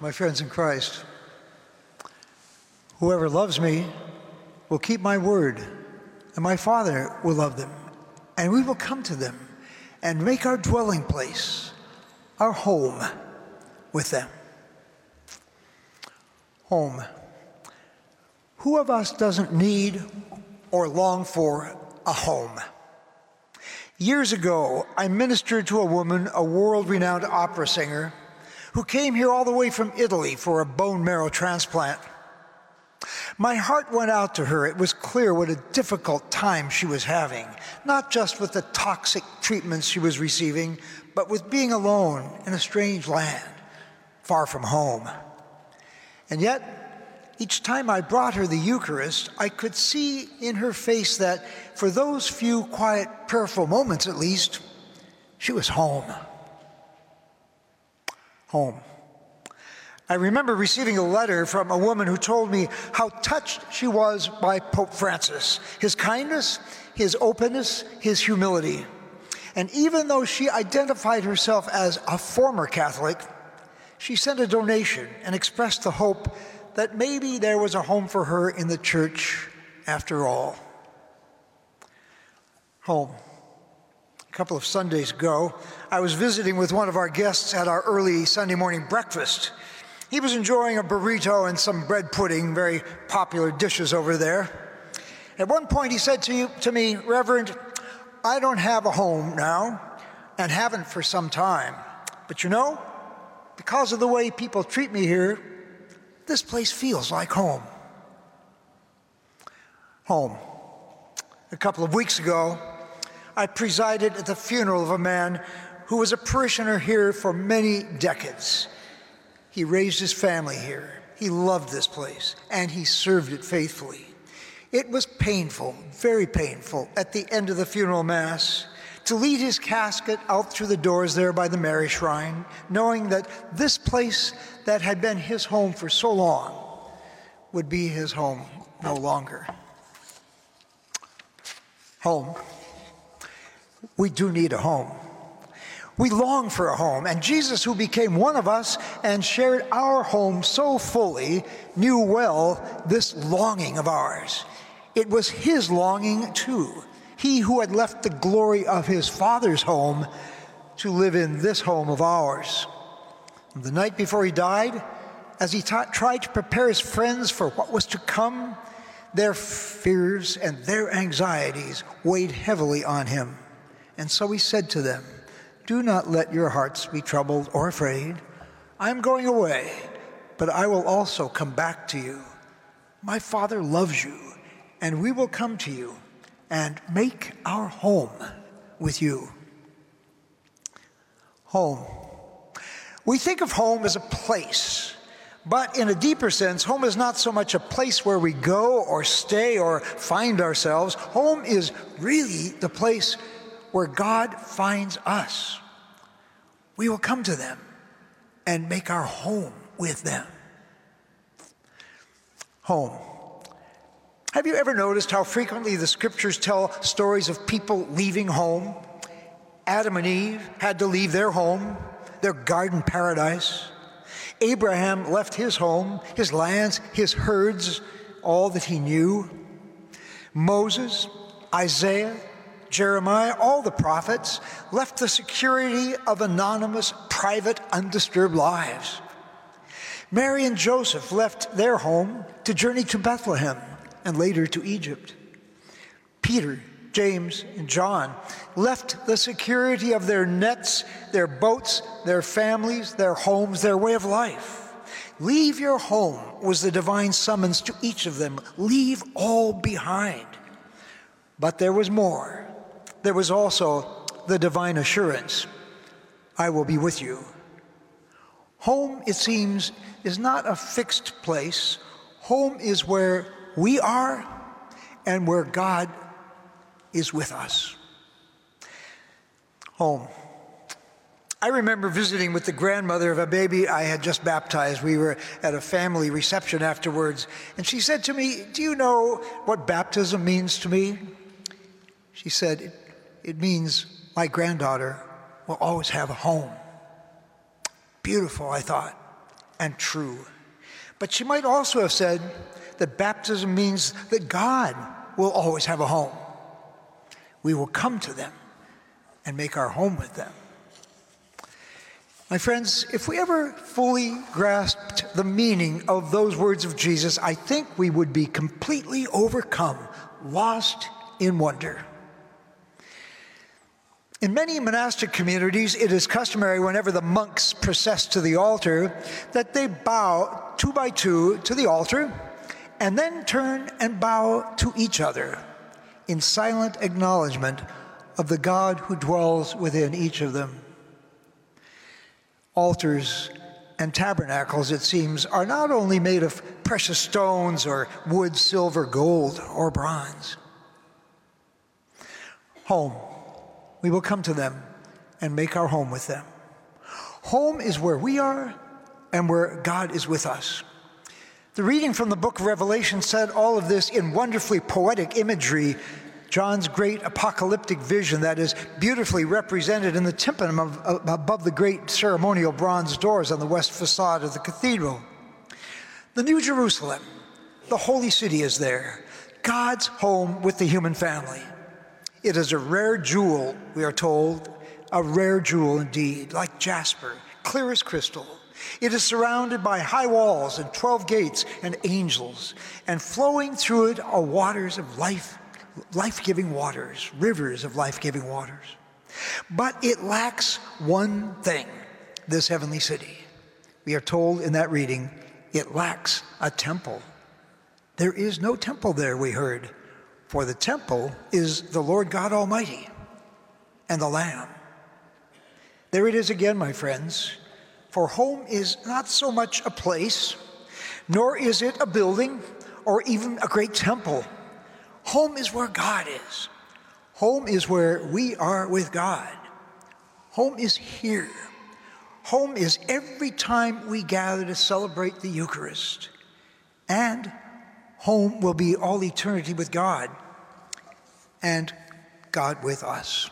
my friends in Christ. Whoever loves me will keep my word, and my Father will love them, and we will come to them and make our dwelling place, our home, with them. Home. Who of us doesn't need or long for a home? Years ago, I ministered to a woman, a world renowned opera singer, who came here all the way from Italy for a bone marrow transplant. My heart went out to her. It was clear what a difficult time she was having, not just with the toxic treatments she was receiving, but with being alone in a strange land, far from home. And yet, each time I brought her the Eucharist, I could see in her face that for those few quiet, prayerful moments at least, she was home. Home. I remember receiving a letter from a woman who told me how touched she was by Pope Francis, his kindness, his openness, his humility. And even though she identified herself as a former Catholic, she sent a donation and expressed the hope that maybe there was a home for her in the church after all. Home. Couple of Sundays ago, I was visiting with one of our guests at our early Sunday morning breakfast. He was enjoying a burrito and some bread pudding, very popular dishes over there. At one point, he said to, you, to me, Reverend, I don't have a home now and haven't for some time. But you know, because of the way people treat me here, this place feels like home. Home. A couple of weeks ago, I presided at the funeral of a man who was a parishioner here for many decades. He raised his family here. He loved this place, and he served it faithfully. It was painful, very painful, at the end of the funeral mass to lead his casket out through the doors there by the Mary Shrine, knowing that this place that had been his home for so long would be his home no longer. Home. We do need a home. We long for a home, and Jesus, who became one of us and shared our home so fully, knew well this longing of ours. It was his longing too he who had left the glory of his father's home to live in this home of ours. The night before he died, as he tried to prepare his friends for what was to come, their fears and their anxieties weighed heavily on him. And so he said to them, Do not let your hearts be troubled or afraid. I am going away, but I will also come back to you. My Father loves you, and we will come to you and make our home with you. Home. We think of home as a place, but in a deeper sense, home is not so much a place where we go or stay or find ourselves. Home is really the place where God finds us. We will come to them and make our home with them. Home. Have you ever noticed how frequently the scriptures tell stories of people leaving home? Adam and Eve had to leave their home, their garden paradise. Abraham left his home, his lands, his herds, all that he knew. Moses, Isaiah, Jeremiah, all the prophets left the security of anonymous, private, undisturbed lives. Mary and Joseph left their home to journey to Bethlehem and later to Egypt. Peter, James, and John left the security of their nets, their boats, their families, their homes, their way of life. Leave your home was the divine summons to each of them. Leave all behind. But there was more. There was also the divine assurance I will be with you. Home, it seems, is not a fixed place. Home is where we are and where God is with us. Home. I remember visiting with the grandmother of a baby I had just baptized. We were at a family reception afterwards, and she said to me, Do you know what baptism means to me? She said, it means my granddaughter will always have a home. Beautiful, I thought. and true. But she might also have said that baptism means that God will always have a home. We will come to them and make our home with them. My friends, if we ever fully grasped the meaning of those words of Jesus, I think we would be completely overcome, lost in wonder. In many monastic communities, it is customary whenever the monks process to the altar that they bow two by two to the altar and then turn and bow to each other in silent acknowledgement of the God who dwells within each of them. Altars and tabernacles, it seems, are not only made of precious stones or wood, silver, gold, or bronze. Home we will come to them and make our home with them. Home is where we are and where God is with us. The reading from the book of Revelation said all of this in wonderfully poetic imagery. John's great apocalyptic vision that is beautifully represented in the tympanum of, above the great ceremonial bronze doors on the west facade of the cathedral. The New Jerusalem, the holy city, is there, God's home with the human family. It is a rare jewel, we are told, a rare jewel indeed, like jasper, clear as crystal. It is surrounded by high walls and 12 gates and angels, and flowing through it are waters of life, life giving waters, rivers of life giving waters. But it lacks one thing, this heavenly city. We are told in that reading, it lacks a temple. There is no temple there, we heard. For the temple is the Lord God Almighty and the Lamb. There it is again, my friends. For home is not so much a place, nor is it a building or even a great temple. Home is where God is. Home is where we are with God. Home is here. Home is every time we gather to celebrate the Eucharist. And home will be all eternity with God and God with us.